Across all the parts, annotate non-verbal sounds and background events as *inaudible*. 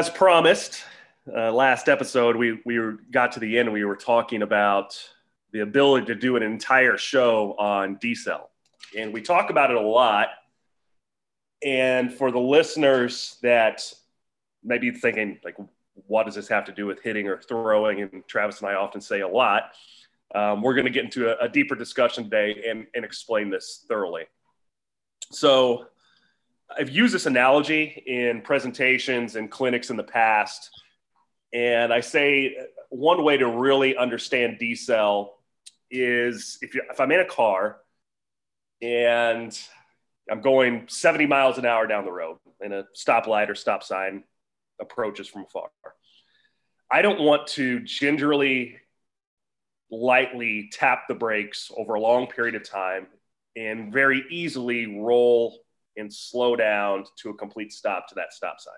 as promised, uh, last episode we we got to the end. We were talking about the ability to do an entire show on decel, and we talk about it a lot. And for the listeners that may be thinking like, what does this have to do with hitting or throwing? And Travis and I often say a lot. Um, we're going to get into a, a deeper discussion today and, and explain this thoroughly. So I've used this analogy in presentations and clinics in the past. And I say one way to really understand decel is if, you, if I'm in a car and I'm going 70 miles an hour down the road and a stoplight or stop sign approaches from afar. I don't want to gingerly, lightly tap the brakes over a long period of time and very easily roll and slow down to a complete stop to that stop sign.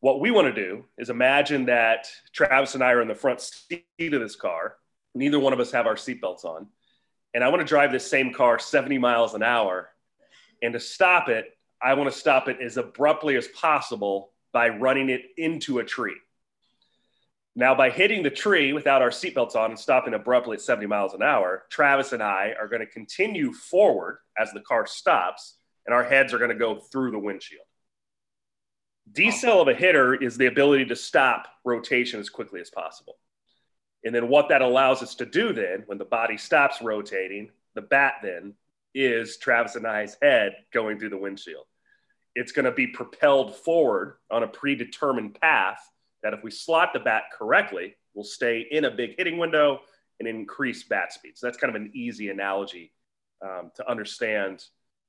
What we want to do is imagine that Travis and I are in the front seat of this car. Neither one of us have our seatbelts on. And I want to drive this same car 70 miles an hour. And to stop it, I want to stop it as abruptly as possible by running it into a tree. Now, by hitting the tree without our seatbelts on and stopping abruptly at 70 miles an hour, Travis and I are going to continue forward as the car stops and our heads are going to go through the windshield. Decel of a hitter is the ability to stop rotation as quickly as possible. And then what that allows us to do then, when the body stops rotating, the bat then is Travis and I's head going through the windshield. It's going to be propelled forward on a predetermined path that if we slot the bat correctly, will stay in a big hitting window and increase bat speed. So that's kind of an easy analogy um, to understand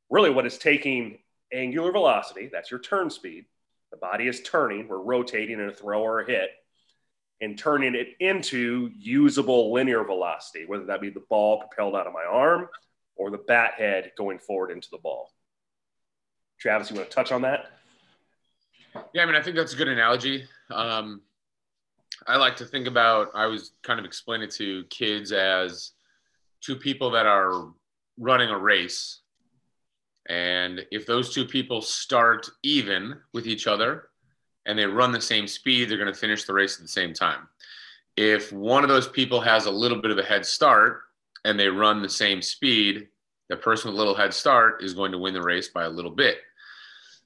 really what is taking angular velocity, that's your turn speed. The body is turning, we're rotating in a throw or a hit, and turning it into usable linear velocity, whether that be the ball propelled out of my arm or the bat head going forward into the ball. Travis, you want to touch on that? Yeah, I mean, I think that's a good analogy. Um, I like to think about, I was kind of explaining to kids as two people that are running a race and if those two people start even with each other and they run the same speed, they're going to finish the race at the same time. If one of those people has a little bit of a head start and they run the same speed, the person with a little head start is going to win the race by a little bit.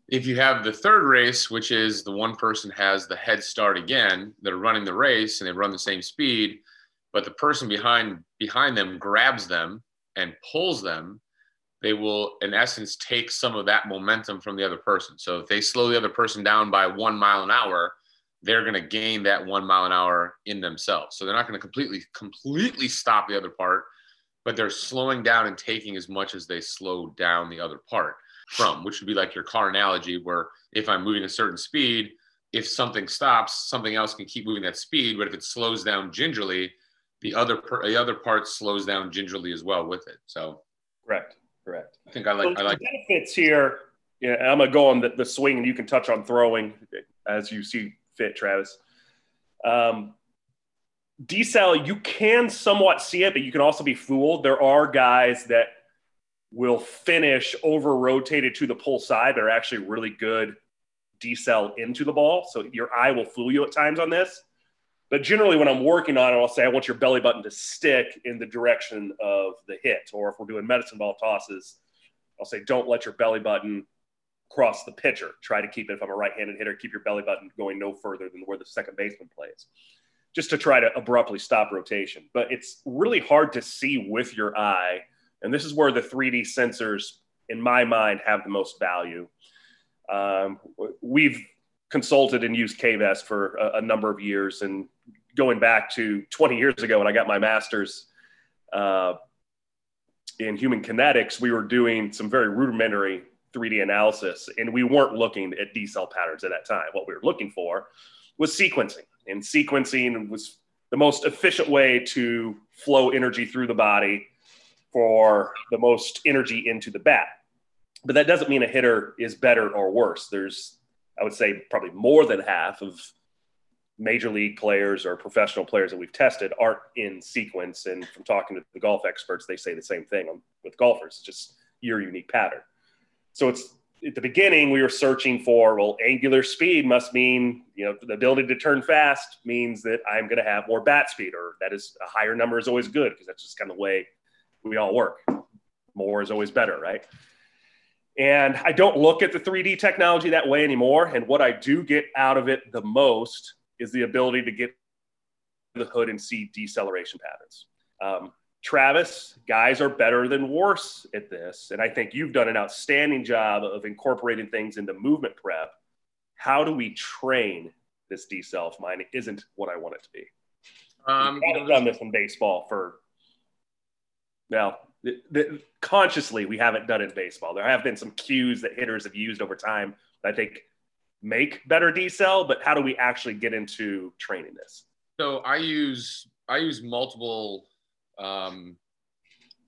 If you have the third race, which is the one person has the head start again, they're running the race and they run the same speed, but the person behind behind them grabs them and pulls them they will, in essence, take some of that momentum from the other person. So if they slow the other person down by one mile an hour, they're going to gain that one mile an hour in themselves. So they're not going to completely, completely stop the other part, but they're slowing down and taking as much as they slow down the other part from, which would be like your car analogy, where if I'm moving a certain speed, if something stops, something else can keep moving that speed. But if it slows down gingerly, the other per, the other part slows down gingerly as well with it. So correct. Correct. I think I like. So I like benefits here. Yeah, I'm gonna go on the, the swing, and you can touch on throwing as you see fit, Travis. Um, decel, you can somewhat see it, but you can also be fooled. There are guys that will finish over rotated to the pull side that are actually really good decel into the ball. So your eye will fool you at times on this. But generally, when I'm working on it, I'll say I want your belly button to stick in the direction of the hit. Or if we're doing medicine ball tosses, I'll say don't let your belly button cross the pitcher. Try to keep it, if I'm a right handed hitter, keep your belly button going no further than where the second baseman plays, just to try to abruptly stop rotation. But it's really hard to see with your eye. And this is where the 3D sensors, in my mind, have the most value. Um, we've consulted and used KVest for a, a, number of years. And going back to 20 years ago when I got my master's uh, in human kinetics, we were doing some very rudimentary 3D analysis, and we weren't looking at decel patterns at that time. What we were looking for was sequencing, and sequencing was the most efficient way to flow energy through the body for the most energy into the bat. But that doesn't mean a hitter is better or worse. There's I would say probably more than half of major league players or professional players that we've tested aren't in sequence. And from talking to the golf experts, they say the same thing with golfers. It's just your unique pattern. So it's at the beginning we were searching for well angular speed must mean you know the ability to turn fast means that i'm going to have more bat speed or that is a higher number is always good because that's just kind of the way we all work more is always better right and i don't look at the 3d technology that way anymore and what i do get out of it the most is the ability to get the hood and see deceleration patterns um, Travis, guys are better than worse at this. And I think you've done an outstanding job of incorporating things into movement prep. How do we train this decel if mine isn't what I want it to be? Um, I've done this in baseball for, the, consciously we haven't done it in baseball. There have been some cues that hitters have used over time that I think make better decel, but how do we actually get into training this? So I use I use multiple um,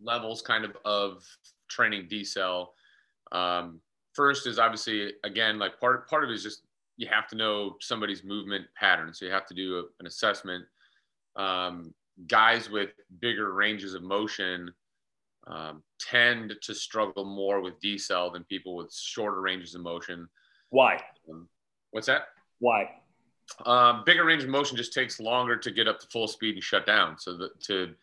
levels kind of of training decel. Um, first is obviously again like part part of it is just you have to know somebody's movement pattern, so you have to do a, an assessment. Um, guys with bigger ranges of motion um, tend to struggle more with decel than people with shorter ranges of motion. Why? Um, what's that? Why? Um, bigger range of motion just takes longer to get up to full speed and shut down. So the, to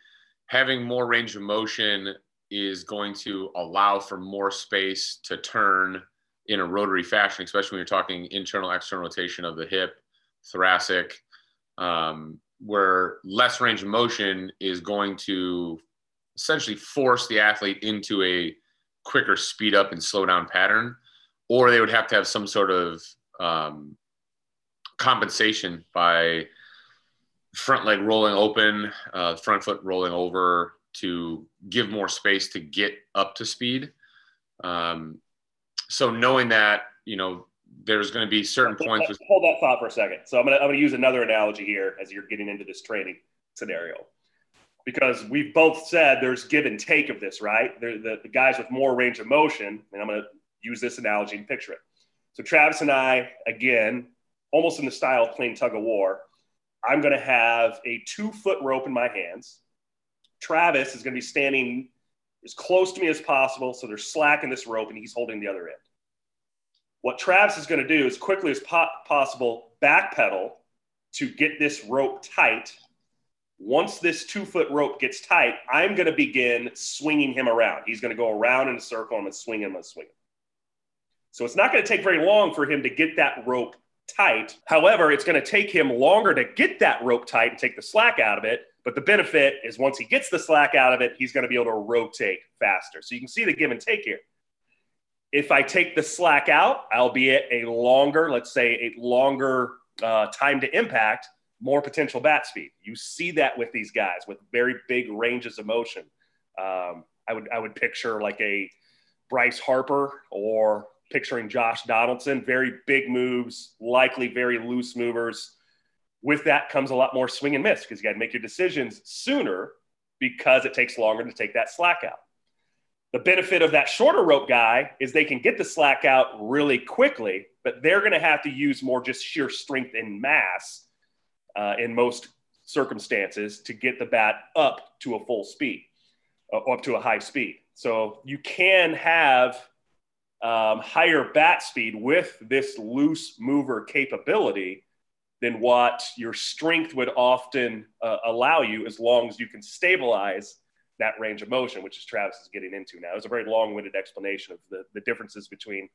having more range of motion is going to allow for more space to turn in a rotary fashion, especially when you're talking internal external rotation of the hip, thoracic, um, where less range of motion is going to essentially force the athlete into a quicker speed up and slow down pattern, or they would have to have some sort of um, compensation by front leg rolling open, uh, front foot rolling over to give more space to get up to speed. Um, so knowing that, you know, there's going to be certain points. Hold that thought for a second. So I'm going to I'm going to use another analogy here as you're getting into this training scenario, because we've both said there's give and take of this, right? The, the guys with more range of motion, and I'm going to use this analogy and picture it. So Travis and I, again, almost in the style of playing tug of war, I'm going to have a two foot rope in my hands. Travis is going to be standing as close to me as possible. So there's slack in this rope and he's holding the other end. What Travis is going to do is quickly as po- possible backpedal to get this rope tight. Once this two foot rope gets tight, I'm going to begin swinging him around. He's going to go around in a circle. I'm going to swing him and swing him. So it's not going to take very long for him to get that rope tight. However, it's going to take him longer to get that rope tight and take the slack out of it. But the benefit is once he gets the slack out of it, he's going to be able to rotate faster. So you can see the give and take here. If I take the slack out, I'll be at a longer, let's say a longer uh, time to impact, more potential bat speed. You see that with these guys with very big ranges of motion. Um, I would I would picture like a Bryce Harper or picturing Josh Donaldson, very big moves, likely very loose movers. With that comes a lot more swing and miss because you got to make your decisions sooner because it takes longer to take that slack out. The benefit of that shorter rope guy is they can get the slack out really quickly, but they're going to have to use more just sheer strength and mass uh, in most circumstances to get the bat up to a full speed, uh, up to a high speed. So you can have um, higher bat speed with this loose mover capability than what your strength would often uh, allow you as long as you can stabilize that range of motion, which is Travis is getting into now. It's a very long-winded explanation of the, the differences between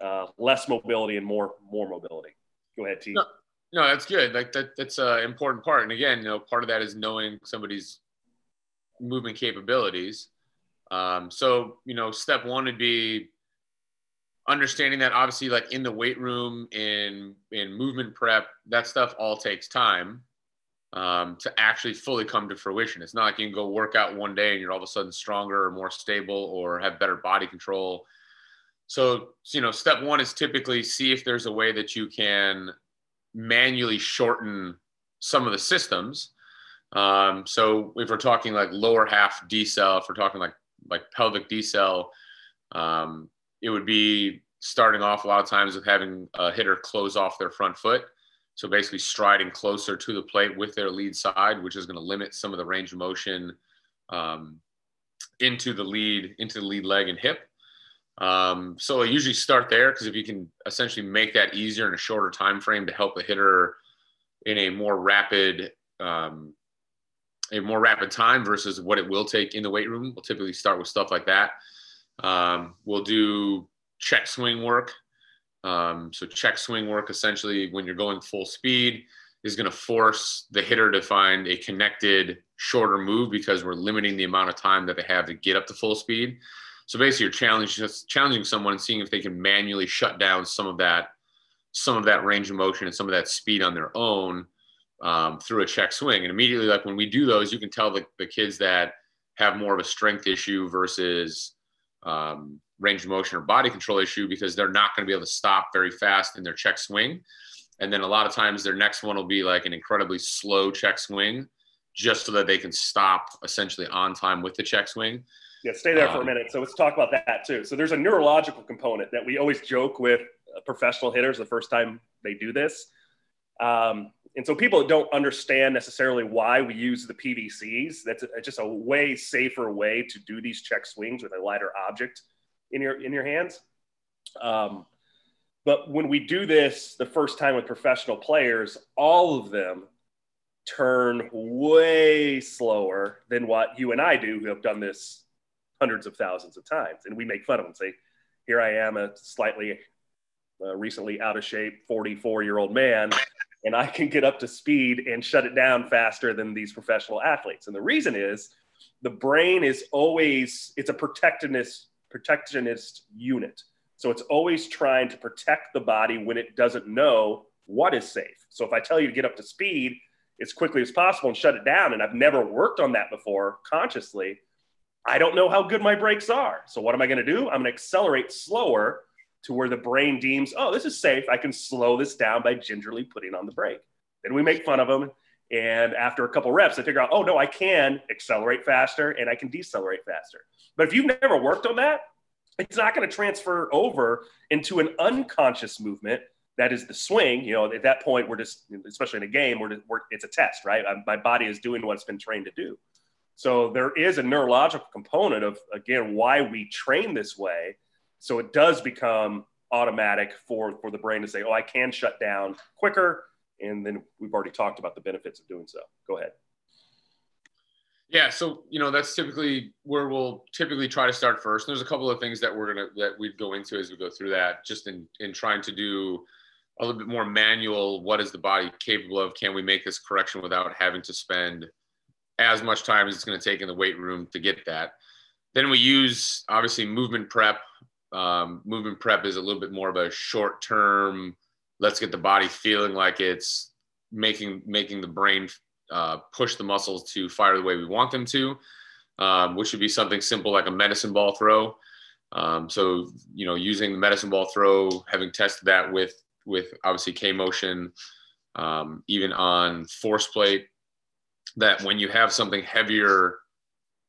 uh, less mobility and more more mobility. Go ahead, T. No, no that's good. Like that, that's an important part. And again, you know, part of that is knowing somebody's movement capabilities. Um, so, you know, step one would be understanding that obviously like in the weight room in in movement prep that stuff all takes time um, to actually fully come to fruition it's not like you can go work out one day and you're all of a sudden stronger or more stable or have better body control so you know step one is typically see if there's a way that you can manually shorten some of the systems um, so if we're talking like lower half decel if we're talking like like pelvic decel um, it would be starting off a lot of times with having a hitter close off their front foot. So basically striding closer to the plate with their lead side, which is going to limit some of the range of motion um, into the lead, into the lead leg and hip. Um, so I usually start there because if you can essentially make that easier in a shorter time frame to help the hitter in a more rapid um, a more rapid time versus what it will take in the weight room. We'll typically start with stuff like that. Um, we'll do check swing work. Um, so check swing work essentially when you're going full speed is going to force the hitter to find a connected shorter move because we're limiting the amount of time that they have to get up to full speed. So basically, you're challenging challenging someone and seeing if they can manually shut down some of that some of that range of motion and some of that speed on their own um, through a check swing. And immediately, like when we do those, you can tell the, the kids that have more of a strength issue versus um, range of motion or body control issue because they're not going to be able to stop very fast in their check swing. And then a lot of times their next one will be like an incredibly slow check swing just so that they can stop essentially on time with the check swing. Yeah, stay there for a um, minute. So let's talk about that too. So there's a neurological component that we always joke with uh, professional hitters the first time they do this. Um, and so people don't understand necessarily why we use the PVCs. That's a, just a way safer way to do these check swings with a lighter object in your in your hands. Um, but when we do this the first time with professional players, all of them turn way slower than what you and I do, who have done this hundreds of thousands of times. And we make fun of them, say, here I am, a slightly uh, recently out of shape 44 year old man, and I can get up to speed and shut it down faster than these professional athletes. And the reason is the brain is always, it's a protectionist, protectionist unit. So it's always trying to protect the body when it doesn't know what is safe. So if I tell you to get up to speed as quickly as possible and shut it down, and I've never worked on that before consciously, I don't know how good my brakes are. So what am I going to do? I'm going to accelerate slower to where the brain deems, oh, this is safe. I can slow this down by gingerly putting on the brake. Then we make fun of them. And after a couple reps, I figure out, oh, no, I can accelerate faster and I can decelerate faster. But if you've never worked on that, it's not going to transfer over into an unconscious movement that is the swing. You know, at that point, we're just, especially in a game, we're, we're it's a test, right? My body is doing what it's been trained to do. So there is a neurological component of, again, why we train this way. So it does become automatic for, for the brain to say, oh, I can shut down quicker. And then we've already talked about the benefits of doing so. Go ahead. Yeah, so you know that's typically where we'll typically try to start first. And There's a couple of things that we're gonna that we'd go into as we go through that, just in in trying to do a little bit more manual. What is the body capable of? Can we make this correction without having to spend as much time as it's going to take in the weight room to get that. Then we use obviously movement prep. Um, movement prep is a little bit more of a short term. Let's get the body feeling like it's making making the brain uh, push the muscles to fire the way we want them to, um, which would be something simple like a medicine ball throw. Um, so you know, using the medicine ball throw, having tested that with with obviously K motion, um, even on force plate, that when you have something heavier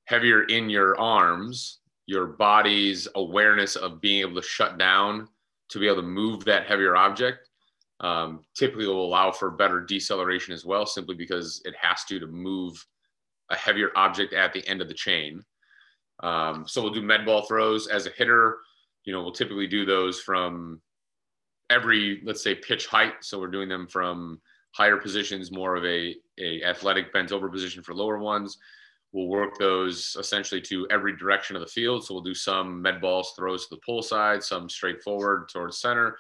heavier in your arms your body's awareness of being able to shut down to be able to move that heavier object um, typically will allow for better deceleration as well simply because it has to to move a heavier object at the end of the chain. Um, so we'll do med ball throws as a hitter. You know we'll typically do those from every let's say pitch height. So we're doing them from higher positions, more of a, a athletic bent over position for lower ones. We'll work those essentially to every direction of the field. So we'll do some med balls throws to the pull side, some straight forward towards center,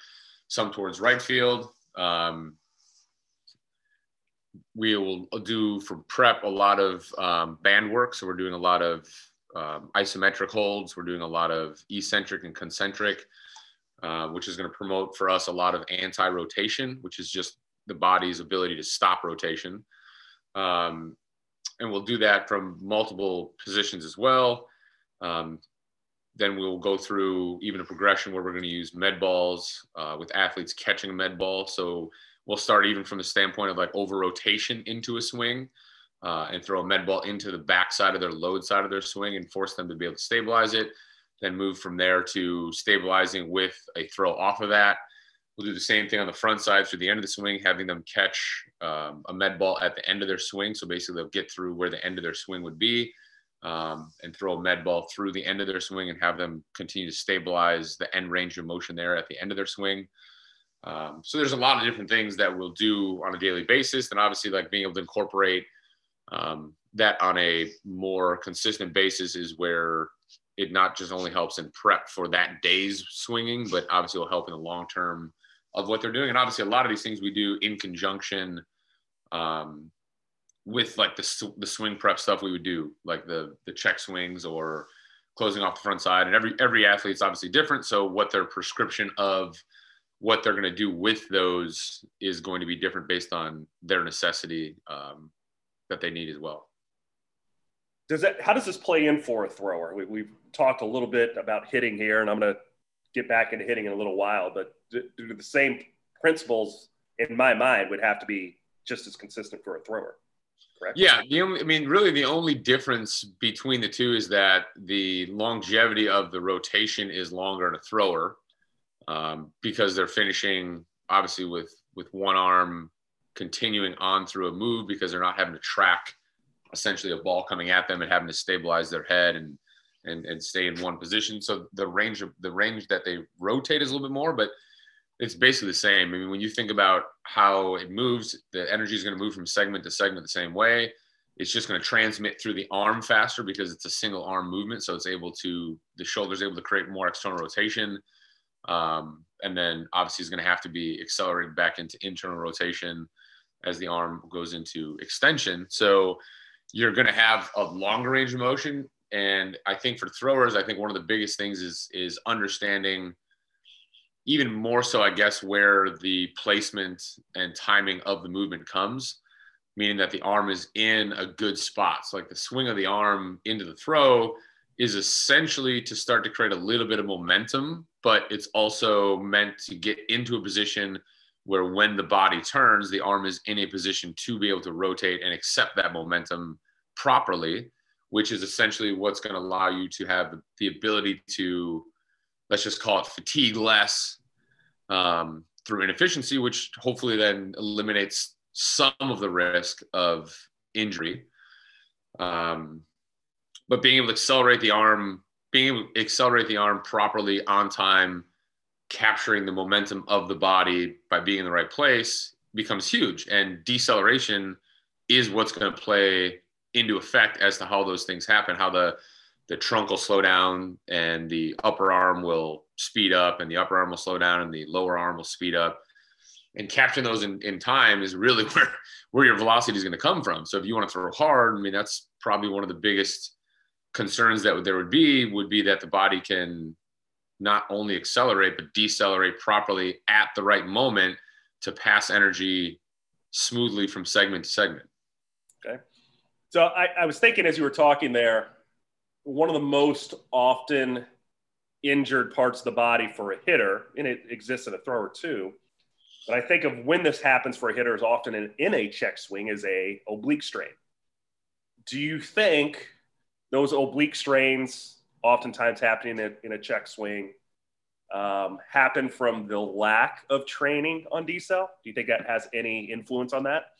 some towards right field. Um, we will do for prep a lot of um, band work. So we're doing a lot of um, isometric holds. We're doing a lot of eccentric and concentric, uh, which is going to promote for us a lot of anti-rotation, which is just the body's ability to stop rotation. Um, and we'll do that from multiple positions as well. Um, then we'll go through even a progression where we're going to use med balls uh, with athletes catching a med ball. So we'll start even from the standpoint of like over rotation into a swing uh, and throw a med ball into the back side of their load side of their swing and force them to be able to stabilize it. Then move from there to stabilizing with a throw off of that We'll do the same thing on the front side through the end of the swing, having them catch um, a med ball at the end of their swing. So basically, they'll get through where the end of their swing would be. um, and throw a med ball through the end of their swing and have them continue to stabilize the end range of motion there at the end of their swing. Um, so there's a lot of different things that we'll do on a daily basis, and obviously, like being able to incorporate um, that on a more consistent basis is where it not just only helps in prep for that day's swinging, but obviously will help in the long term of what they're doing. And obviously, a lot of these things we do in conjunction um, with like the the swing prep stuff we would do, like the the check swings or closing off the front side. And every every athlete's obviously different, so what their prescription of what they're going to do with those is going to be different based on their necessity um, that they need as well. Does that? How does this play in for a thrower? We, we've talked a little bit about hitting here, and I'm going to get back into hitting in a little while. But do, do the same principles in my mind would have to be just as consistent for a thrower correct? Yeah, the only, I mean, really, the only difference between the two is that the longevity of the rotation is longer in a thrower um, because they're finishing obviously with with one arm continuing on through a move because they're not having to track essentially a ball coming at them and having to stabilize their head and and, and stay in one position. So the range of the range that they rotate is a little bit more, but it's basically the same. I mean, when you think about how it moves, the energy is going to move from segment to segment the same way. It's just going to transmit through the arm faster because it's a single arm movement. So it's able to, the shoulder's able to create more external rotation. Um, and then obviously it's going to have to be accelerated back into internal rotation as the arm goes into extension. So you're going to have a longer range of motion. And I think for throwers, I think one of the biggest things is is understanding even more so, I guess, where the placement and timing of the movement comes, meaning that the arm is in a good spot. So, like the swing of the arm into the throw is essentially to start to create a little bit of momentum, but it's also meant to get into a position where when the body turns, the arm is in a position to be able to rotate and accept that momentum properly, which is essentially what's going to allow you to have the ability to let's just call it fatigue less um, through inefficiency, which hopefully then eliminates some of the risk of injury. Um, but being able to accelerate the arm, being able to accelerate the arm properly on time, capturing the momentum of the body by being in the right place becomes huge. And deceleration is what's going to play into effect as to how those things happen, how the the trunk will slow down and the upper arm will speed up and the upper arm will slow down and the lower arm will speed up. And capturing those in, in time is really *laughs* where where your velocity is going to come from. So if you want to throw hard i mean that's probably one of the biggest concerns that there would be would be that the body can not only accelerate but decelerate properly at the right moment to pass energy smoothly from segment to segment so I, I was thinking as you were talking there one of the most often injured parts of the body for a hitter, and it exists in a thrower too. But I think of when this happens for a hitter is often in, in a check swing is a oblique strain. Do you think those oblique strains, oftentimes happening in, in a check swing, um, happen from the lack of training on decel? Do you think that has any influence on that,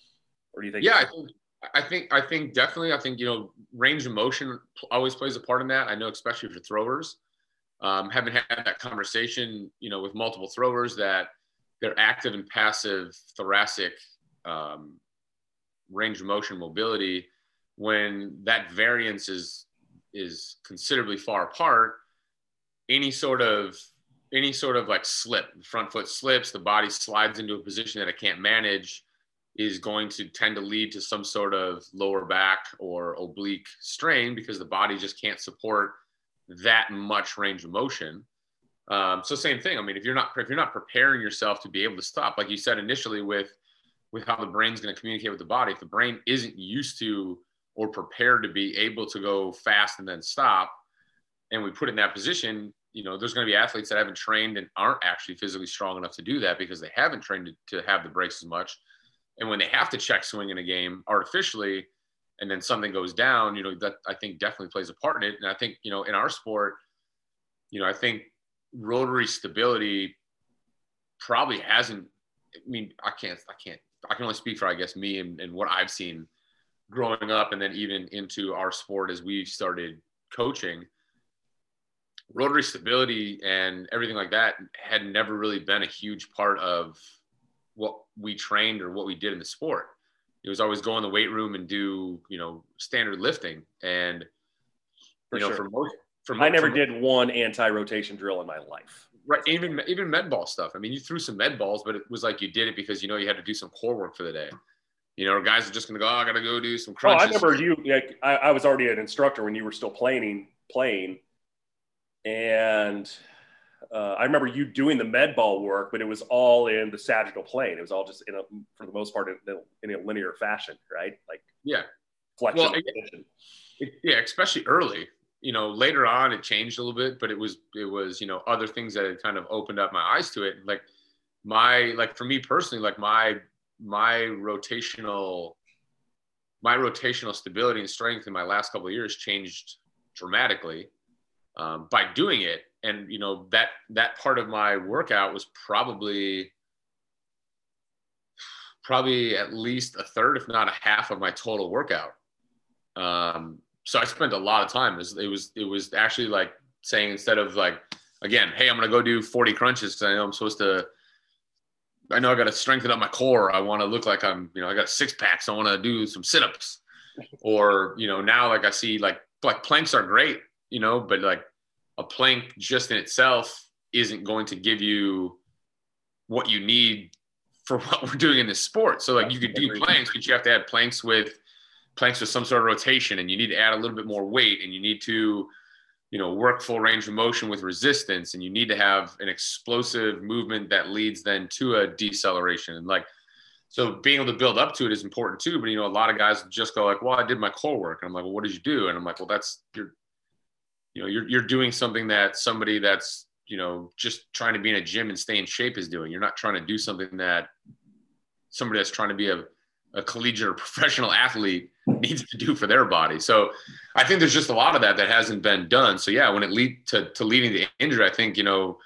or do you think? Yeah, I think I think I think definitely. I think you know range of motion always plays a part in that. I know, especially for throwers. Um, having had that conversation, you know, with multiple throwers that their active and passive thoracic um, range of motion mobility, when that variance is is considerably far apart, any sort of any sort of like slip, front foot slips, the body slides into a position that it can't manage is going to tend to lead to some sort of lower back or oblique strain because the body just can't support that much range of motion. Um, so same thing. I mean, if you're not if you're not preparing yourself to be able to stop, like you said initially, with with how the brain's going to communicate with the body, if the brain isn't used to or prepared to be able to go fast and then stop, and we put in that position, you know, there's going to be athletes that haven't trained and aren't actually physically strong enough to do that because they haven't trained to, to have the brakes as much and when they have to check swing in a game artificially, and then something goes down, you know, that I think definitely plays a part in it. And I think, you know, in our sport, you know, I think rotary stability probably hasn't, I mean, I can't, I can't, I can only speak for, I guess, me and, and what I've seen growing up and then even into our sport as we started coaching rotary stability and everything like that had never really been a huge part of what we trained or what we did in the sport. It was always go in the weight room and do, you know, standard lifting. And For you know, sure. for most, for I never did one anti-rotation drill in my life. Right, even even med ball stuff. I mean, you threw some med balls, but it was like you did it because you know you had to do some core work for the day. You know, guys are just gonna go, oh, I gotta go do some Oh, I remember you. Like, I, I was already an instructor when you were still playing, playing, and uh, I remember you doing the med ball work, but it was all in the sagittal plane. It was all just in a, for the most part, in a, in a linear fashion, right? Like Yeah. flexion. Well, It- yeah, especially early. You know, later on it changed a little bit, but it was it was you know other things that had kind of opened up my eyes to it. Like my like for me personally, like my my rotational my rotational stability and strength in my last couple of years changed dramatically um, by doing it. And you know that that part of my workout was probably probably at least a third, if not a half, of my total workout. Um, so I spent a lot of time. It was, it was it was actually like saying instead of like again, hey, I'm gonna go do 40 crunches because I know I'm supposed to. I know I got to strengthen up my core. I want to look like I'm, you know, I got six packs. I want to do some sit-ups, or you know, now like I see like like planks are great, you know, but like a plank just in itself isn't going to give you what you need for *laughs* what we're doing in this sport. So like you could do planks, but you have to add planks with planks with some sort of rotation and you need to add a little bit more weight and you need to you know work full range of motion with resistance and you need to have an explosive movement that leads then to a deceleration. And like so being able to build up to it is important too but you know a lot of guys just go like well i did my core work. And i'm like well what did you do? And i'm like well that's you're you know you're, you're doing something that somebody that's you know just trying to be in a gym and stay in shape is doing you're not trying to do something that somebody that's trying to be a, a collegiate or *laughs* professional athlete needs to do for their body so I think there's just a lot of that that hasn't been done. So yeah, when it lead to, to leading to injury, I think, you know,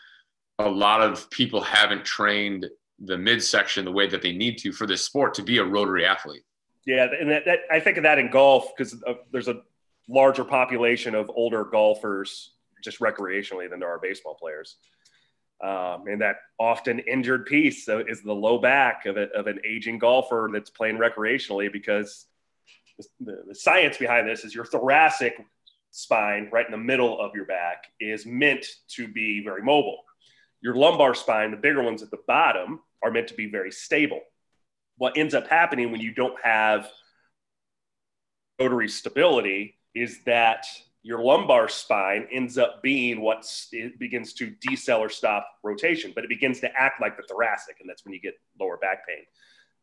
a lot of people haven't trained the midsection the way that they need to for this sport to be a rotary athlete. Yeah, and that, that I think of that in golf because there's a larger population of older golfers just recreationally than there are baseball players. Um, and that often injured piece is the low back of, a, of an aging golfer that's playing recreationally because the, the science behind this is your thoracic spine right in the middle of your back is meant to be very mobile. Your lumbar spine, the bigger ones at the bottom, are meant to be very stable. What ends up happening when you don't have rotary stability is that your lumbar spine ends up being what begins to decel or stop rotation, but it begins to act like the thoracic, and that's when you get lower back pain.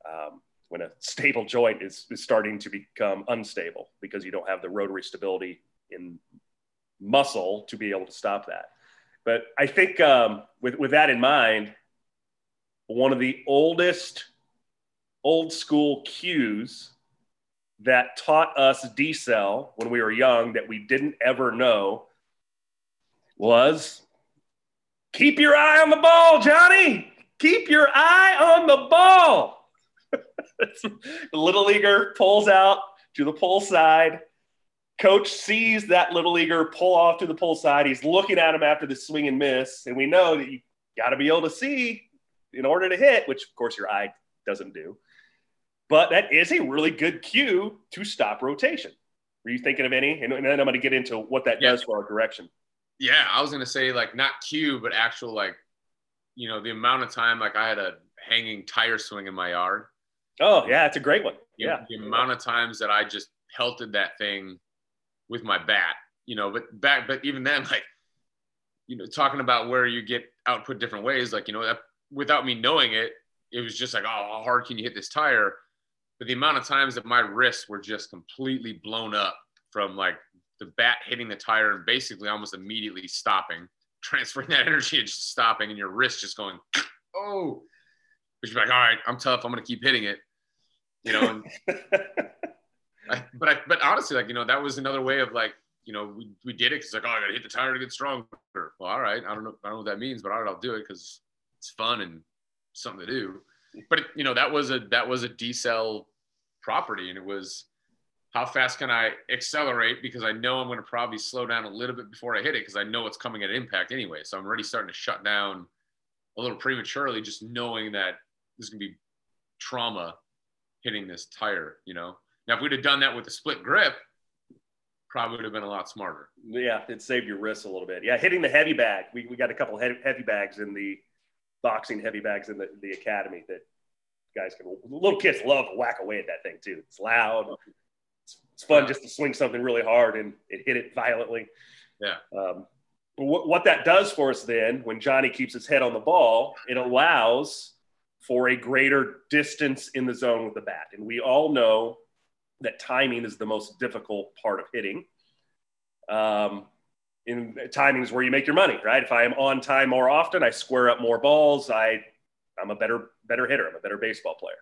Um, when a *laughs* stable joint is, is starting to become unstable because you don't have the rotary stability in muscle to be able to stop that. But I think um, with, with that in mind, one of the oldest old school cues that taught us decel when we were young that we didn't ever know was keep your eye on the ball, Johnny. Keep your eye on the ball. the *laughs* little leaguer pulls out to the pull side. Coach sees that little leaguer pull off to the pull side. He's looking at him after the swing and miss. And we know that you got to be able to see in order to hit, which of course your eye doesn't do. But that is a really good cue to stop rotation. Were you thinking of any? And then I'm going to get into what that Yeah. does for our direction. Yeah, I was gonna say like not cue, but actual like, you know, the amount of time like I had a hanging tire swing in my yard. Oh, yeah, it's a great one. The- Yeah. The amount of times that I just pelted that thing with my bat, you know, but back, but even then, *laughs* like, you know, talking about where you get output different ways, like, you know, that without me knowing it, it was just like, oh, how hard can you hit this tire? But the amount of times that my wrists were just completely blown up from like the bat hitting the tire and basically almost immediately stopping, *laughs* transferring that energy and just stopping, and your wrist just going, *sniffs* oh, but you're like, all right, I'm tough. I'm gonna keep hitting it, you know. And *laughs* I, but I, but honestly, like you know, that was another way of like, you know, we, we did it because like, oh, I gotta hit the tire to get stronger. Well, all right, I don't know, I don't know what that means, but all right, I'll do it because it's fun and something to do. But it, you know, that was a that was a decel property, and it was how fast can I accelerate because I know I'm going to probably slow down a little bit before I hit it because I know it's coming at impact anyway. So I'm already starting to shut down a little prematurely, just knowing that there's going to be trauma hitting this tire. You know, now if we'd have done that with a split grip, probably would have been a lot smarter. Yeah, it saved your wrists a little bit. Yeah, hitting the heavy bag. We, we got a couple heavy, heavy bags in the boxing heavy bags in the, the academy that guys can little kids love to whack away at that thing too. It's loud. It's, it's fun just to swing something really hard and, and hit it violently. Yeah. Um, what, what that does for us then, when Johnny keeps his head on the ball, it allows for a greater distance in the zone with the bat. And we all know that timing is the most difficult part of hitting. Um, in timing is where you make your money, right? If I am on time more often, I square up more balls. I, I'm a better better hitter. I'm a better baseball player.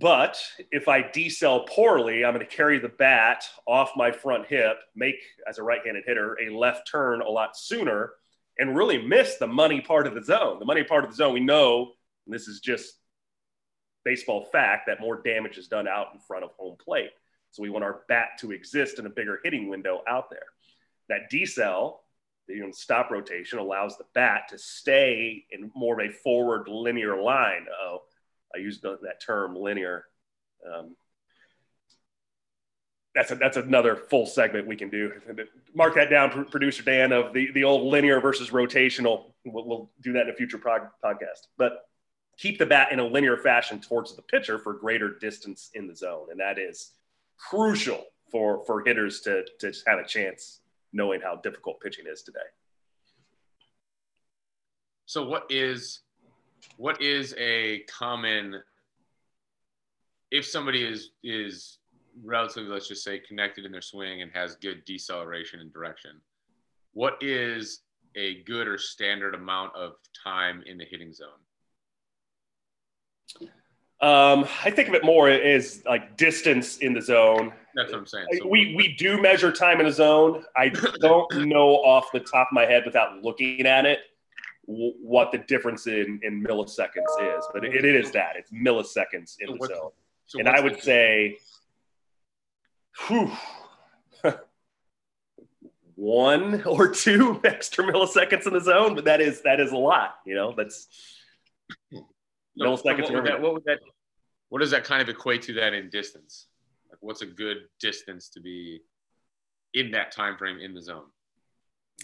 But if I decel poorly, I'm going to carry the bat off my front hip, make as a right-handed hitter a left turn a lot sooner, and really miss the money part of the zone. The money part of the zone, we know, and this is just baseball fact that more damage is done out in front of home plate. So we want our bat to exist in a bigger hitting window out there. That decel, you know, stop rotation, allows the bat to stay in more of a forward linear line. Oh, I used that term linear. Um, that's a, that's another full segment we can do. Mark that down, producer Dan, of the, the old linear versus rotational. We'll, we'll do that in a future prog- podcast. But keep the bat in a linear fashion towards the pitcher for greater distance in the zone. And that is crucial for, for hitters to, to have a chance knowing how difficult pitching is today. So what is what is a common if somebody is is relatively let's just say connected in their swing and has good deceleration and direction what is a good or standard amount of time in the hitting zone um, I think of it more as like distance in the zone. That's what I'm saying. So we we do measure time in a zone. I *laughs* don't know off the top of my head without looking at it w- what the difference in, in milliseconds is, but it, it is that it's milliseconds in the zone. So and I would say, *laughs* whew, one or two *laughs* extra milliseconds in the zone, but that is that is a lot. You know, that's milliseconds. What would, that, what would that? What does that kind of equate to that in distance? Like, what's a good distance to be in that time frame in the zone?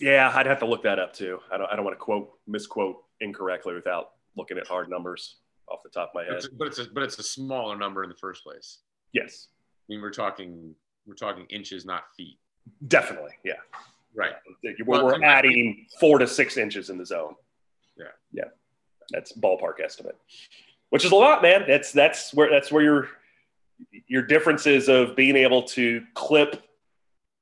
Yeah, I'd have to look that up too. I don't. I don't want to quote misquote incorrectly without looking at hard numbers off the top of my head. But it's, but it's a but it's a smaller number in the first place. Yes. I mean, we're talking we're talking inches, not feet. Definitely, yeah. Right. We're, well, we're adding four to six inches in the zone. Yeah. Yeah. That's ballpark estimate, which is a lot, man. That's that's where that's where your your differences of being able to clip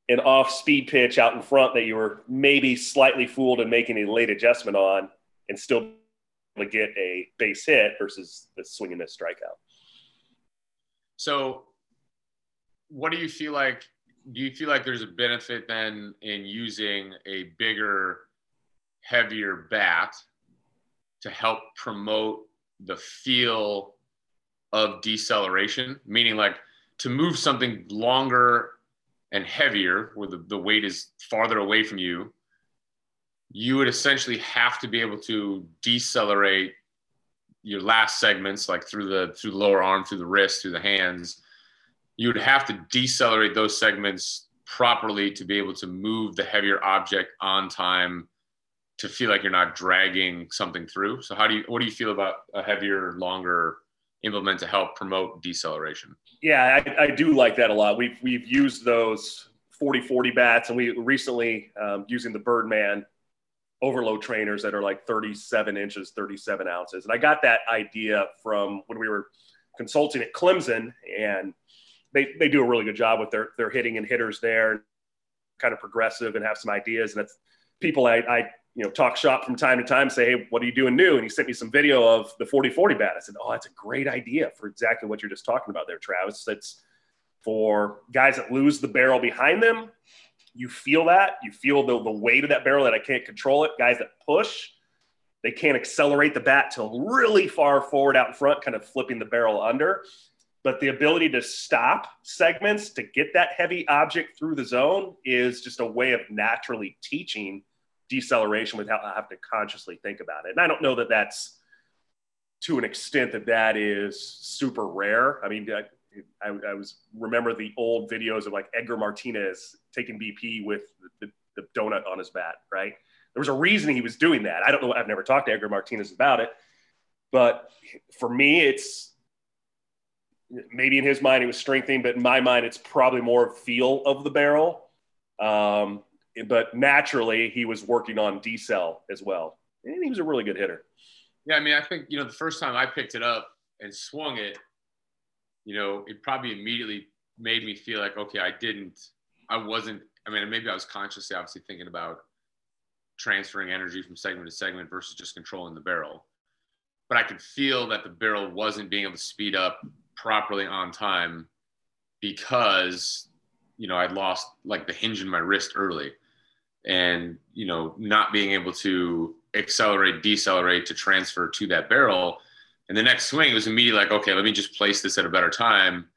an off speed pitch out in front that you were maybe slightly fooled and making a late adjustment on and still to get a base hit versus the swing and miss strikeout. So, what do you feel like? Do you feel like there's a benefit then in using a bigger, heavier bat to help promote the feel of deceleration, meaning like to move something longer and heavier where the, the weight is farther away from you, you would essentially have to be able to decelerate your last segments like through the through the lower arm, through the wrist, through the hands. You would have to decelerate those segments properly to be able to move the heavier object on time to feel like you're not dragging something through. So how do you what do you feel about a heavier, longer implement to help promote deceleration? Yeah, I, I do like that a lot. We've we've used those 40-40 bats, and we recently um, using the Birdman overload trainers that are like 37 inches, 37 ounces. And I got that idea from when we were consulting at Clemson, and they, they do a really good job with their, their hitting and hitters there, kind of progressive and have some ideas. And that's people I, I you know, talk shop from time to time, say, hey, what are you doing new? And he sent me some video of the 40-40 bat. I said, oh, that's a great idea for exactly what you're just talking about there, Travis. That's for guys that lose the barrel behind them. You feel that. You feel the, the weight of that barrel that I can't control it. Guys that push, they can't accelerate the bat till really far forward out front, kind of flipping the barrel under. but the ability to stop segments to get that heavy object through the zone is just a way of naturally teaching deceleration without having to consciously think about it. And I don't know that that's to an extent that that is super rare. I mean, I, I, I was remember the old videos of like Edgar Martinez taking BP with the, the, the donut on his bat, right? There was a reason he was doing that. I don't know. I've never talked to Edgar Martinez about it, but for me, it's maybe in his mind he was strengthening, but in my mind, it's probably more feel of the barrel. Um, but naturally, he was working on decel as well, and he was a really good hitter. Yeah, I mean, I think you know the first time I picked it up and swung it, you know, it probably immediately made me feel like, okay, I didn't, I wasn't. I mean, maybe I was consciously, obviously, thinking about transferring energy from segment to segment versus just controlling the barrel. But I could feel that the barrel wasn't being able to speed up properly on time because you know I'd lost like the hinge in my wrist early and you know not being able to accelerate decelerate to transfer to that barrel. And the next swing it was immediately like okay let me just place this at a better time.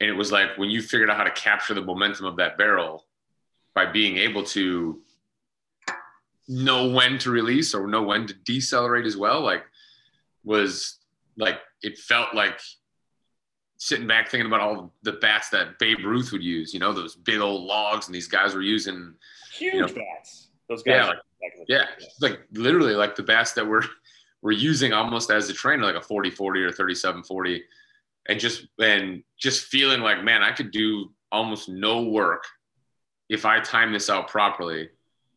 And it was like when you figured out how to capture the momentum of that barrel by being able to know when to release or know when to decelerate as well like was like it felt like sitting back thinking about all the bats that Babe Ruth would use, you know, those big old logs, and these guys were using huge you know, bats. Those guys, yeah, like, yeah, like literally like the bats that we're *laughs* we're using almost as a trainer, like a 40 40 or 37 40, and just and just feeling like, man, I could do almost no work if I time this out properly.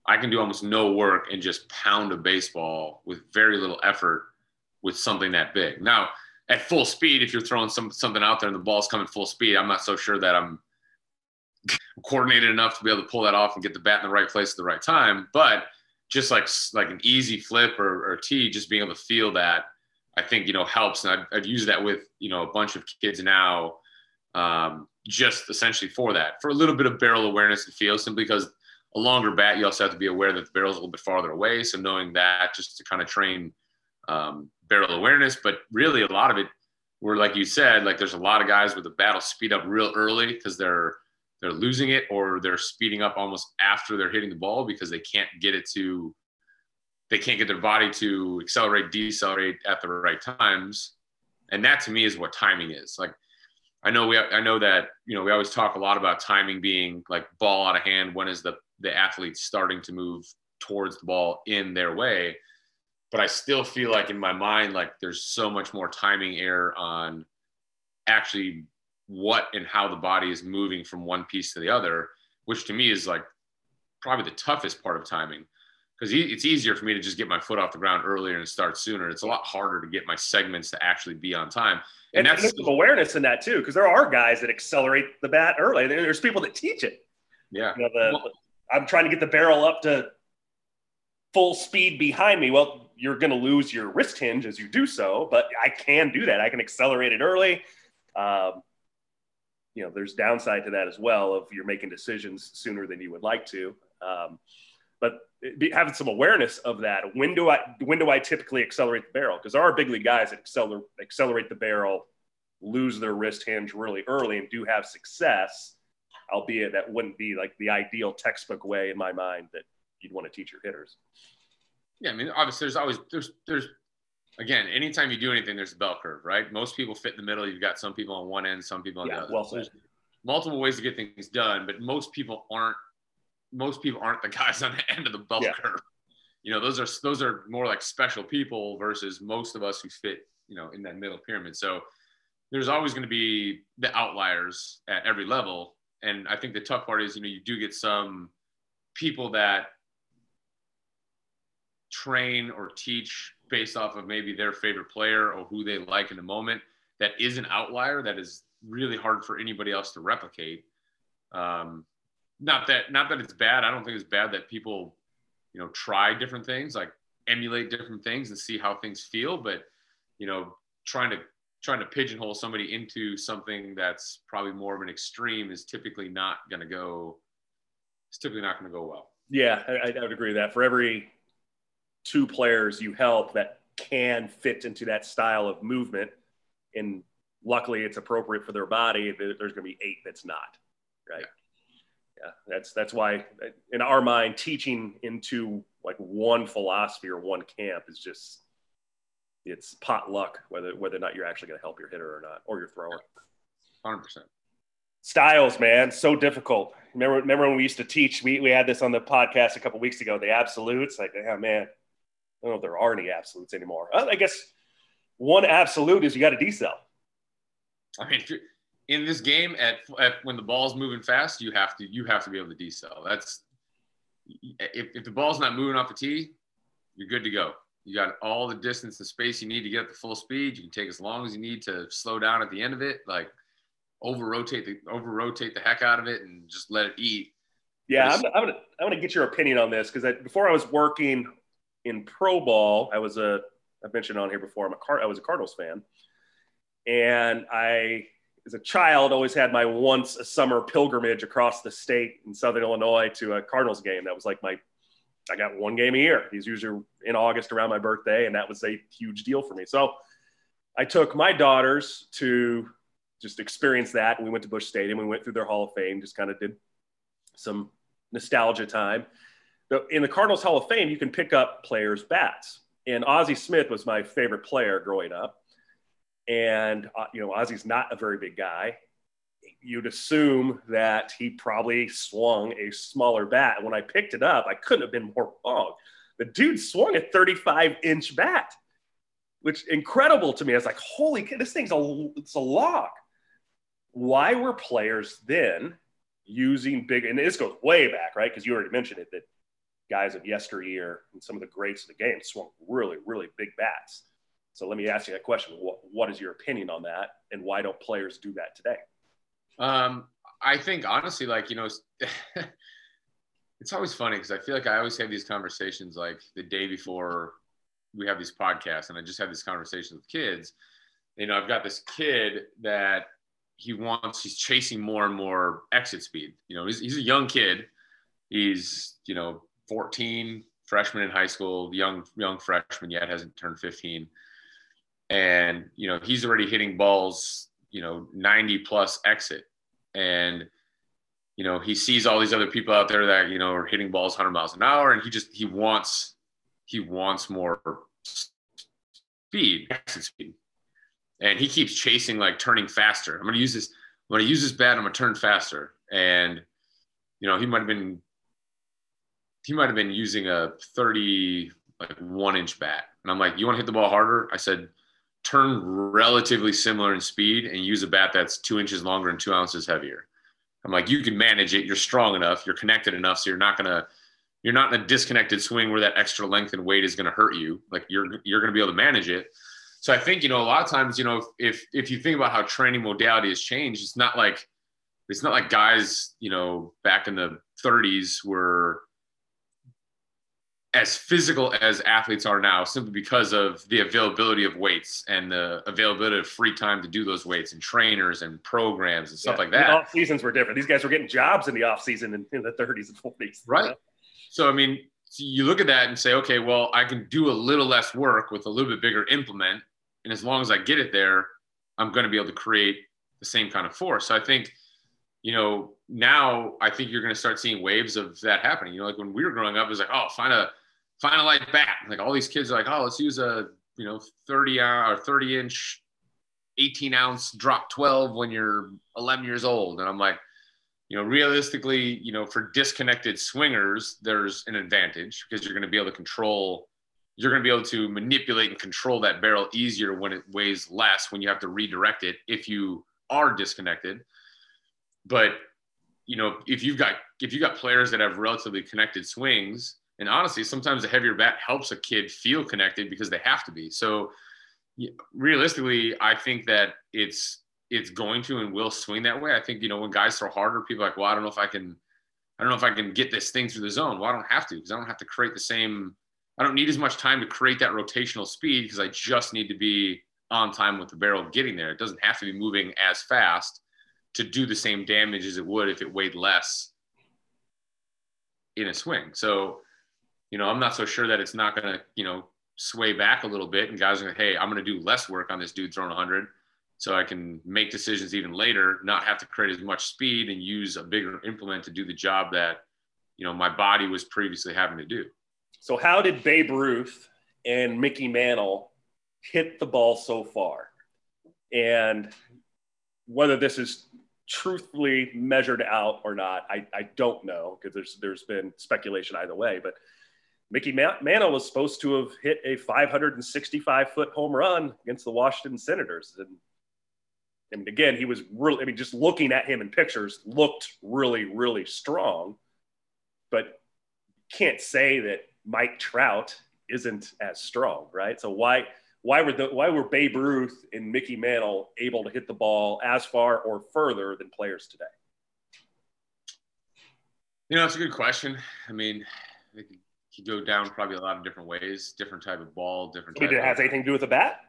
I can do almost no work and just pound a baseball with very little effort with something that big. Now, at full speed, if you're throwing some something out there and the ball's coming full speed, I'm not so sure that I'm *laughs* coordinated enough to be able to pull that off and get the bat in the right place at the right time. But just like like an easy flip or, or tee, just being able to feel that, I think you know helps. And I've, I've used that with you know a bunch of kids now, um, just essentially for that, for a little bit of barrel awareness and feel, simply because a longer bat, you also have to be aware that the barrel's a little bit farther away. So knowing that, just to kind of train um, barrel awareness, but really a lot of it were like you said, like there's a lot of guys with the battle speed up real early because they're they're losing it or they're speeding up almost after they're hitting the ball because they can't get it to they can't get their body to accelerate decelerate at the right times. And that to me is what timing is. Like i know we i know that you know we always talk a lot about timing being like ball out of hand. When is the the athlete starting to move towards the ball in their way but I still feel like in my mind, like there's so much more timing error on actually what and how the body is moving from one piece to the other, which to me is like probably the toughest part of timing because it's easier for me to just get my foot off the ground earlier and start sooner. It's a lot harder to get my segments to actually be on time. And, and that's some awareness in that too, because there are guys that accelerate the bat early. There's people that teach it. Yeah. You know, the, well, I'm trying to get the barrel up to full speed behind me. Well, you're going to lose your wrist hinge as you do so, but I can do that. I can accelerate it early. Um, you know, there's downside to that as well if you're making decisions sooner than you would like to. Um, but be, having some awareness of that. When do I when do I typically accelerate the barrel? Because there are big league guys that accelerate accelerate the barrel, lose their wrist hinge really early, and do have success. Albeit that wouldn't be like the ideal textbook way in my mind that you'd want to teach your hitters. Yeah, I mean, obviously, there's always there's there's again, anytime you do anything, there's a bell curve, right? Most people fit in the middle. You've got some people on one end, some people on yeah, the other. Well there's multiple ways to get things done, but most people aren't. Most people aren't the *laughs* guys on the end of the bell yeah. curve. You know, those are those are more like special people versus most of us who fit, you know, in that middle pyramid. So there's always going to be the outliers at every level, and I think the tough part is, you know, you do get some people that train or teach based off of maybe their favorite player or who they like in the moment that is an outlier that is really hard for anybody else to replicate. Um, not that not that it's bad. I don't think it's bad that people you know try different things like emulate different things and see how things feel. But you know trying to trying to pigeonhole somebody into something that's probably more of an extreme is typically not going to go it's typically not going to go well. Yeah I, I would agree with that. For every two players you help that can fit into that style of movement. And luckily it's appropriate for their body. There's going to be eight that's not, right? Yeah. yeah, that's that's why in our mind, teaching into like one philosophy or one camp is just it's pot luck whether whether or not you're actually going to help your hitter or not or your thrower. Hundred percent. Styles, man, so difficult. Remember, remember when we used to teach? We, we had this on the podcast a couple weeks ago. The absolutes, like, yeah, man, don't know if there are any absolutes anymore. Uh, I guess one absolute is you got to decel. I mean, in this game, at, at when the ball's moving fast, you have to you have to be able to decel. That's if, if the ball's not moving off the tee, you're good to go. You got all the distance and space you need to get up to full speed. You can take as long as you need to slow down at the end of it. Like over rotate the over rotate the heck out of it and just let it eat. Yeah, I'm, I'm, gonna I'm gonna get your opinion on this because before I was working in pro ball, I was a I've mentioned on here before. I'm a Car- I was a Cardinals fan, and I as a child always had my once a summer pilgrimage across the state in Southern Illinois to a Cardinals game. That was like my I got one game a year. He's usually in August around my birthday, and that was a huge deal for me. So I took my daughters to just experience that. And we went to Busch Stadium. We went through their Hall of Fame, just kind of did some nostalgia time. In the Cardinals Hall of Fame, you can pick up players' bats. And Ozzie Smith was my favorite player growing up. And, uh, you know, Ozzie's not a very big guy. You'd assume that he probably swung a smaller bat. When I picked it up, I couldn't have been more wrong. The dude swung a 35 inch bat, which incredible to me. I was like, holy, this thing's a, it's a log why were players then using big, and this goes way back, right? Because you already mentioned it that guys of yesteryear and some of the greats of the game swung really, really big bats. So let me ask you that question. What, what is your opinion on that? And why don't players do that today? Um, I think honestly, like, you know, it's *laughs* always funny because I feel like I always have these conversations like the day before we have these podcasts, and I just have these conversations with kids. You know, I've got this kid that he wants he's chasing more and more exit speed. You know, he's, he's a young kid. He's you know 14, freshman in high school, young young freshman yet hasn't turned 15, and you know he's already hitting balls you know 90 plus exit, and you know he sees all these other people out there that you know are hitting balls 100 miles an hour, and he just he wants he wants more speed, exit speed and he keeps chasing like turning faster. I'm gonna use this. I'm gonna use this bat. I'm gonna turn faster. And you know, he might have been he might have been using a 30 like one inch bat. And I'm like, you want to hit the ball harder? I said, turn relatively similar in speed and use a bat that's two inches longer and two ounces heavier. I'm like, you can manage it. You're strong enough. You're connected enough. So you're not gonna you're not in a disconnected swing where that extra length and weight is going to hurt you. Like you're you're going to be able to manage it. So I think you know a lot of times you know if if you think about how training modality has changed, it's not like it's not like guys you know back in the 30s were as physical as athletes are now simply because of the availability of weights and the availability of free time to do those weights and trainers and programs and stuff yeah, like that. off seasons were different. These guys were getting jobs in the off season in, in the 30s and 40s. Right. You know? So I mean, so you look at that and say, okay, well, I can do a little less work with a little bit bigger implement. And as long as I get it there, I'm going to be able to create the same kind of force. So I think, you know, now I think you're going to start seeing waves of that happening. You know, like when we were growing up, it was like, oh, find a, find a light bat. Like all these kids are like, oh, let's use a, you know, 30 uh, or 30 inch, 18 ounce drop 12 when you're 11 years old. And I'm like, you know, realistically, you know, for disconnected swingers, there's an advantage because you're going to be able to control, you're going to be able to manipulate and control that barrel easier when it weighs less, when you have to redirect it if you are disconnected. But, you know, if you've got, if you've got players that have relatively connected swings, and honestly, sometimes a heavier bat helps a kid feel connected because they have to be. So, realistically, I think that it's it's going to and will swing that way. I think, you know, when guys throw harder, people are like, well, I don't know if I can, I don't know if I can get this thing through the zone. Well, I don't have to because I don't have to create the same, I don't need as much time to create that rotational speed because I just need to be on time with the barrel getting there. It doesn't have to be moving as fast to do the same damage as it would if it weighed less in a swing. So, you know, I'm not so sure that it's not going to, you know, sway back a little bit and guys are, like, hey, I'm going to do less work on this dude throwing 100 so I can make decisions even later, not have to create as much speed and use a bigger implement to do the job that, you know, my body was previously having to do. So how did Babe Ruth and Mickey Mantle hit the ball so far? And whether this is truthfully measured out or not, I, I don't know because there's there's been speculation either way. But Mickey Mantle was supposed to have hit a 565 foot home run against the Washington Senators, and I mean, again, he was really, I mean, just looking at him in pictures looked really, really strong. But can't say that Mike Trout isn't as strong, right? So why why were the why were Babe Ruth and Mickey Mantle able to hit the ball as far or further than players today? You know, that's a good question. I mean, go down probably a lot of different ways, different type of ball, different. Mean, it has anything to do with the bat?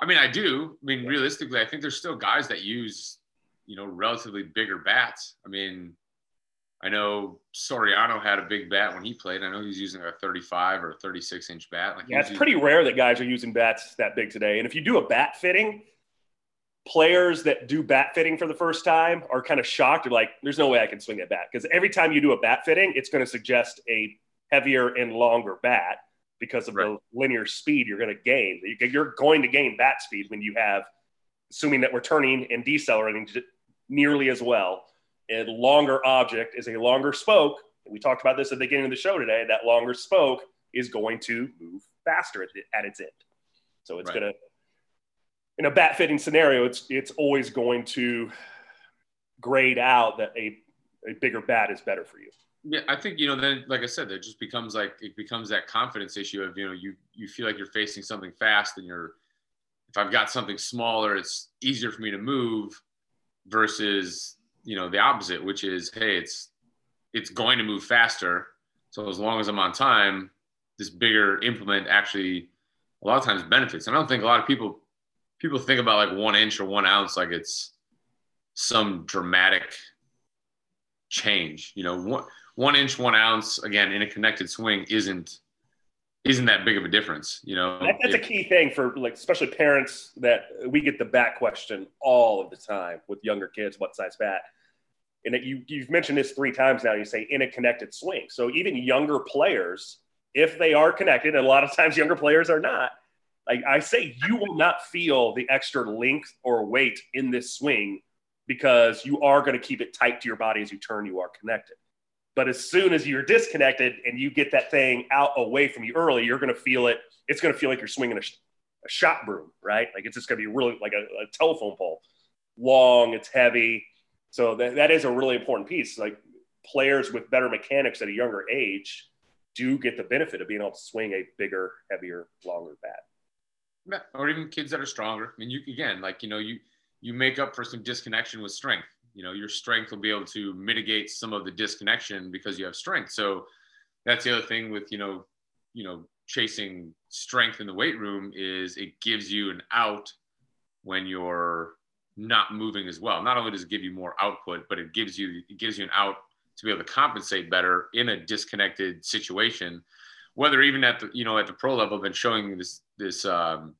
I mean, I do. I mean, realistically, I think there's still guys that use, you know, relatively bigger bats. I mean, I know Soriano had a big bat when he played. I know he's using a 35 or 36 inch bat. Like yeah, it's pretty rare that guys are using bats that big today. And if you do a bat fitting, players that do bat fitting for the first time are kind of shocked. They're like, there's no way I can swing that bat. Because every time you do a bat fitting, it's going to suggest a heavier and longer bat because of right. the linear speed you're going to gain. You're going to gain bat speed when you have, assuming that we're turning and decelerating nearly as well. A longer object is a longer spoke. We talked about this at the beginning of the show today. That longer spoke is going to move faster at, at its end. So it's right. going to, in a bat fitting scenario, it's it's always going to grade out that a, a bigger bat is better for you. Yeah, I think you know. Then, like I said, it just becomes like it becomes that confidence issue of you know you you feel like you're facing something fast, and you're if I've got something smaller, it's easier for me to move versus you know the opposite, which is hey, it's it's going to move faster. So as long as I'm on time, this bigger implement actually a lot of times benefits. And I don't think a lot of people people think about like one inch or one ounce like it's some dramatic change. You know, one one inch, one ounce, again, in a connected swing isn't isn't that big of a difference, you know. That's if, a key thing for like especially parents that we get the bat question all of the time with younger kids, what size bat? And that you you've mentioned this three times now. You say in a connected swing. So even younger players, if they are connected, and a lot of times younger players are not, like I say, you will not feel the extra length or weight in this swing because you are going to keep it tight to your body as you turn. You are connected. But as soon as you're disconnected and you get that thing out away from you early, you're going to feel it. It's going to feel like you're swinging a, a shot broom, right? Like it's just going to be really like a, a, telephone pole, long, it's heavy. So that, that is a really important piece. Like players with better mechanics at a younger age do get the benefit of being able to swing a bigger, heavier, longer bat. Or even kids that are stronger. I mean, you again, like you know, you you make up for some disconnection with strength you know your strength will be able to mitigate some of the disconnection because you have strength. So that's the other thing with you know you know chasing strength in the weight room is it gives you an out when you're not moving as well. Not only does it give you more output but it gives you it gives you an out to be able to compensate better in a disconnected situation whether even at the you know at the pro level been showing this this um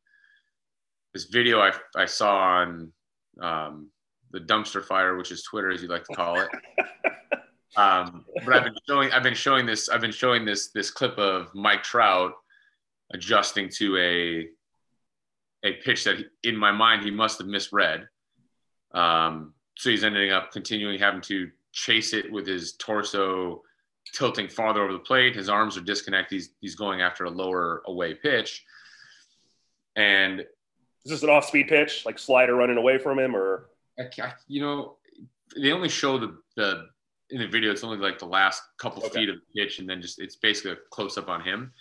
this video i, I saw on um, the dumpster fire, which is Twitter, as you like to call it. *laughs* Um, but I've been showing I've been showing this I've been showing this this clip of Mike Trout adjusting to a a pitch that he, in my mind he must have misread. Um, so he's ending up continuing having to chase it with his torso tilting farther over the plate. His arms are disconnected. He's he's going after a lower away pitch. And is this an off speed pitch, like slider running away from him, or I, I, you know, they only show the the in the video. It's only like the last couple okay. feet of the pitch, and then just it's basically a close up on him.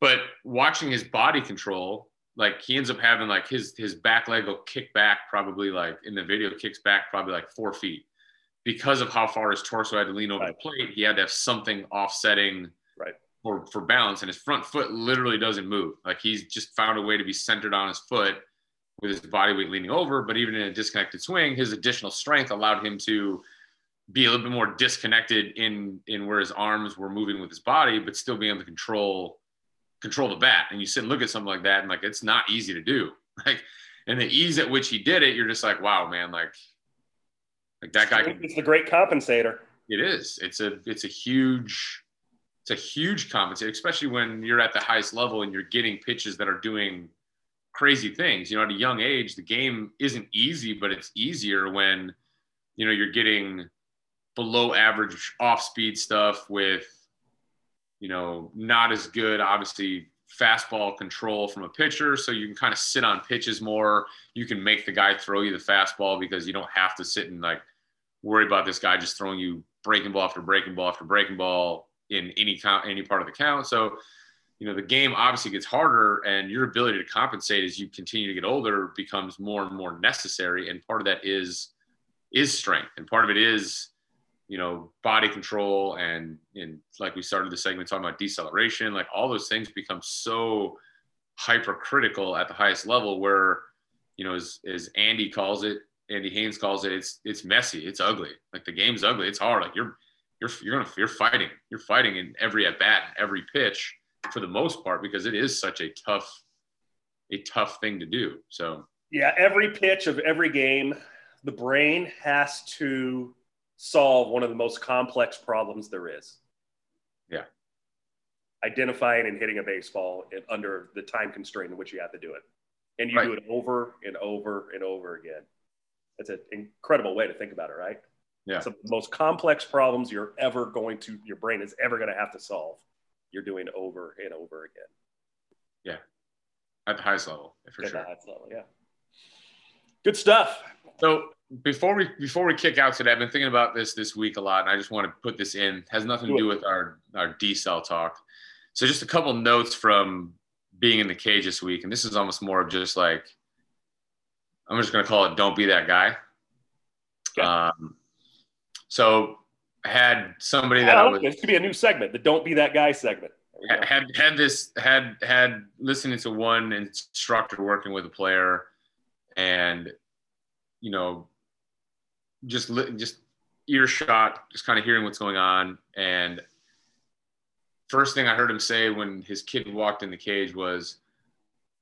But watching his body control, like he ends up having like his his back leg will kick back probably like in the video kicks back probably like four feet because of how far his torso had to lean over right. the plate. He had to have something offsetting right for for balance, and his front foot literally doesn't move. Like he's just found a way to be centered on his foot with his body weight leaning over, but even in a disconnected swing, his additional strength allowed him to be a little bit more disconnected in in where his arms were moving with his body, but still being able to control control the bat. And you sit and look at something like that, and like it's not easy to do. *laughs* Like and the ease at which he did it, you're just like, wow, man, like, like that guy. Can, it's the great compensator. It is. It's a it's a huge it's a huge compensator, especially when you're at the highest level and you're getting pitches that are doing crazy things. You know, at a young age, the game isn't easy, but it's easier when you know you're getting below average off speed stuff with you know not as good obviously fastball control from a pitcher. So you can kind of sit on pitches more. You can make the guy throw you the fastball because you don't have to sit and like worry about this guy just throwing you breaking ball after breaking ball after breaking ball in any count any part of the count. So you know the game obviously gets harder and your ability to compensate as you continue to get older becomes more and more necessary. And part of that is is strength. And part of it is you know body control and and like we started the segment talking about deceleration like all those things become so hypercritical at the highest level where you know as, as andy calls it andy haynes calls it it's it's messy it's ugly. Like the game's ugly it's hard. Like you're you're you're gonna you're fighting you're fighting in every at bat every pitch for the most part because it is such a tough a tough thing to do so yeah every pitch of every game the brain has to solve one of the most complex problems there is. Yeah. Identifying and hitting a baseball in, under the time constraint in which you have to do it. And you right. do it over and over and over again. It's an incredible way to think about it, right? Yeah. Some of the most complex problems you're ever going to, your brain is ever going to have to solve. You're doing over and over again. Yeah. At the highest level, for At sure. At the highest level, yeah. Good stuff. So before we before we kick out today, I've been thinking about this this week a lot, and I just want to put this in. It has nothing to do with our our decel talk. So just a couple notes from being in the cage this week, and this is almost more of just like I'm just gonna call it "Don't be that guy." Um, so had somebody that oh, I was. This could be a new segment, the "Don't be that guy" segment. Had had this had had listening to one instructor working with a player, and you know just just earshot, just kind of hearing what's going on. And first thing I heard him say when his kid walked in the cage was,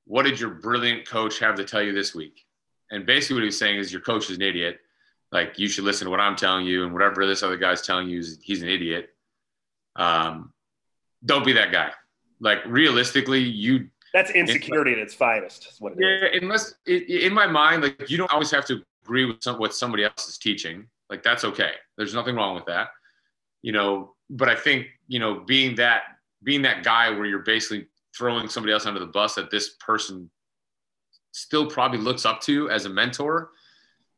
"What did your brilliant coach have to tell you this week?" And basically, what he was saying is, "Your coach is an idiot. Like you should listen to what I'm telling you, and whatever this other guy's telling you is he's an idiot. Um, don't be that guy. Like realistically, you." That's insecurity at its finest. yeah, unless in my mind, like you don't always have to agree with some, what somebody else is teaching like that's okay. There's nothing wrong with that. You know, but I think, you know, being that being that guy where you're basically throwing somebody else under the bus that this person still probably looks up to as a mentor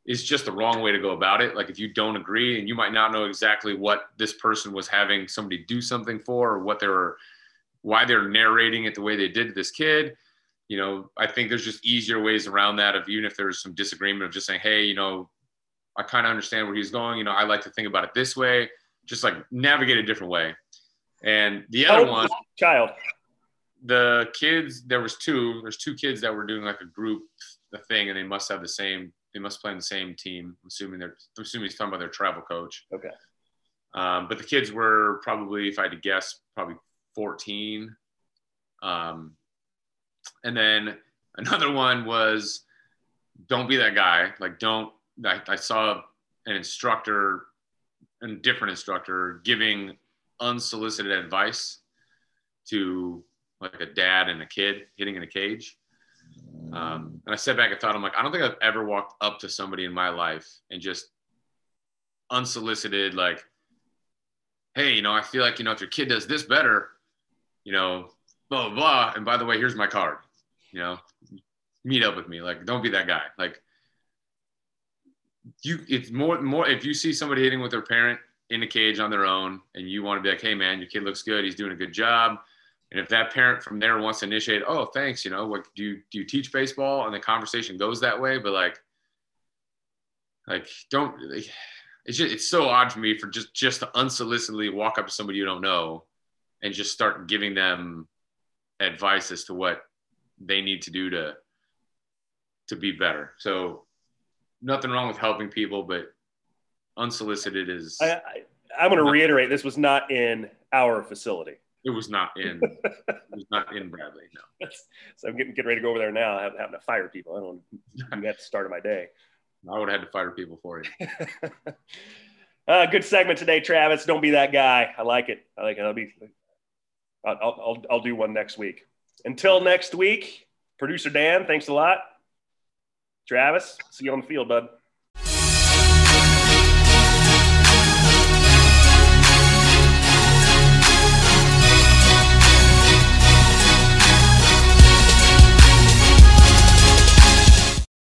is just the wrong way to go about it. Like if you don't agree and you might not know exactly what this person was having somebody do something for or what they were why they're narrating it the way they did to this kid. You know, I think there's just easier ways around that of even if there's some disagreement of just saying, hey, you know, I kind of understand where he's going. You know, I like to think about it this way, just like navigate a different way. And the other oh, one, child, the kids, there was two, there's two kids that were doing like a group the thing and they must have the same, they must play in the same team. I'm assuming they're, I'm assuming he's talking about their travel coach. Okay. Um, but the kids were probably, if I had to guess, probably 14. Um, and then another one was don't be that guy. Like, don't I, I saw an instructor, a different instructor, giving unsolicited advice to like a dad and a kid hitting in a cage. Um, and I sat back and thought, I'm like, I don't think I've ever walked up to somebody in my life and just unsolicited, like, hey, you know, I feel like, you know, if your kid does this better, you know, blah, blah, blah. And by the way, here's my card, you know, meet up with me. Like, don't be that guy. Like, you it's more more if you see somebody hitting with their parent in a cage on their own and you want to be like hey man your kid looks good he's doing a good job and if that parent from there wants to initiate oh thanks you know what do you do you teach baseball and the conversation goes that way but like like don't it's just it's so odd for me for just just to unsolicitedly walk up to somebody you don't know and just start giving them advice as to what they need to do to to be better so nothing wrong with helping people, but unsolicited is. I, I, am going to reiterate this was not in our facility. It was not in. it was not in Bradley. No. *laughs* so I'm getting getting ready to go over there now. I'm having to fire people. I don't. You got the start of my day. *laughs* I would have had to fire people for you. *laughs* uh, good segment today, Travis. Don't be that guy. I like it. I like it. I'll be. I'll, I'll, I'll do one next week. Until next week, producer Dan, thanks a lot. Travis, see you on the field, bud.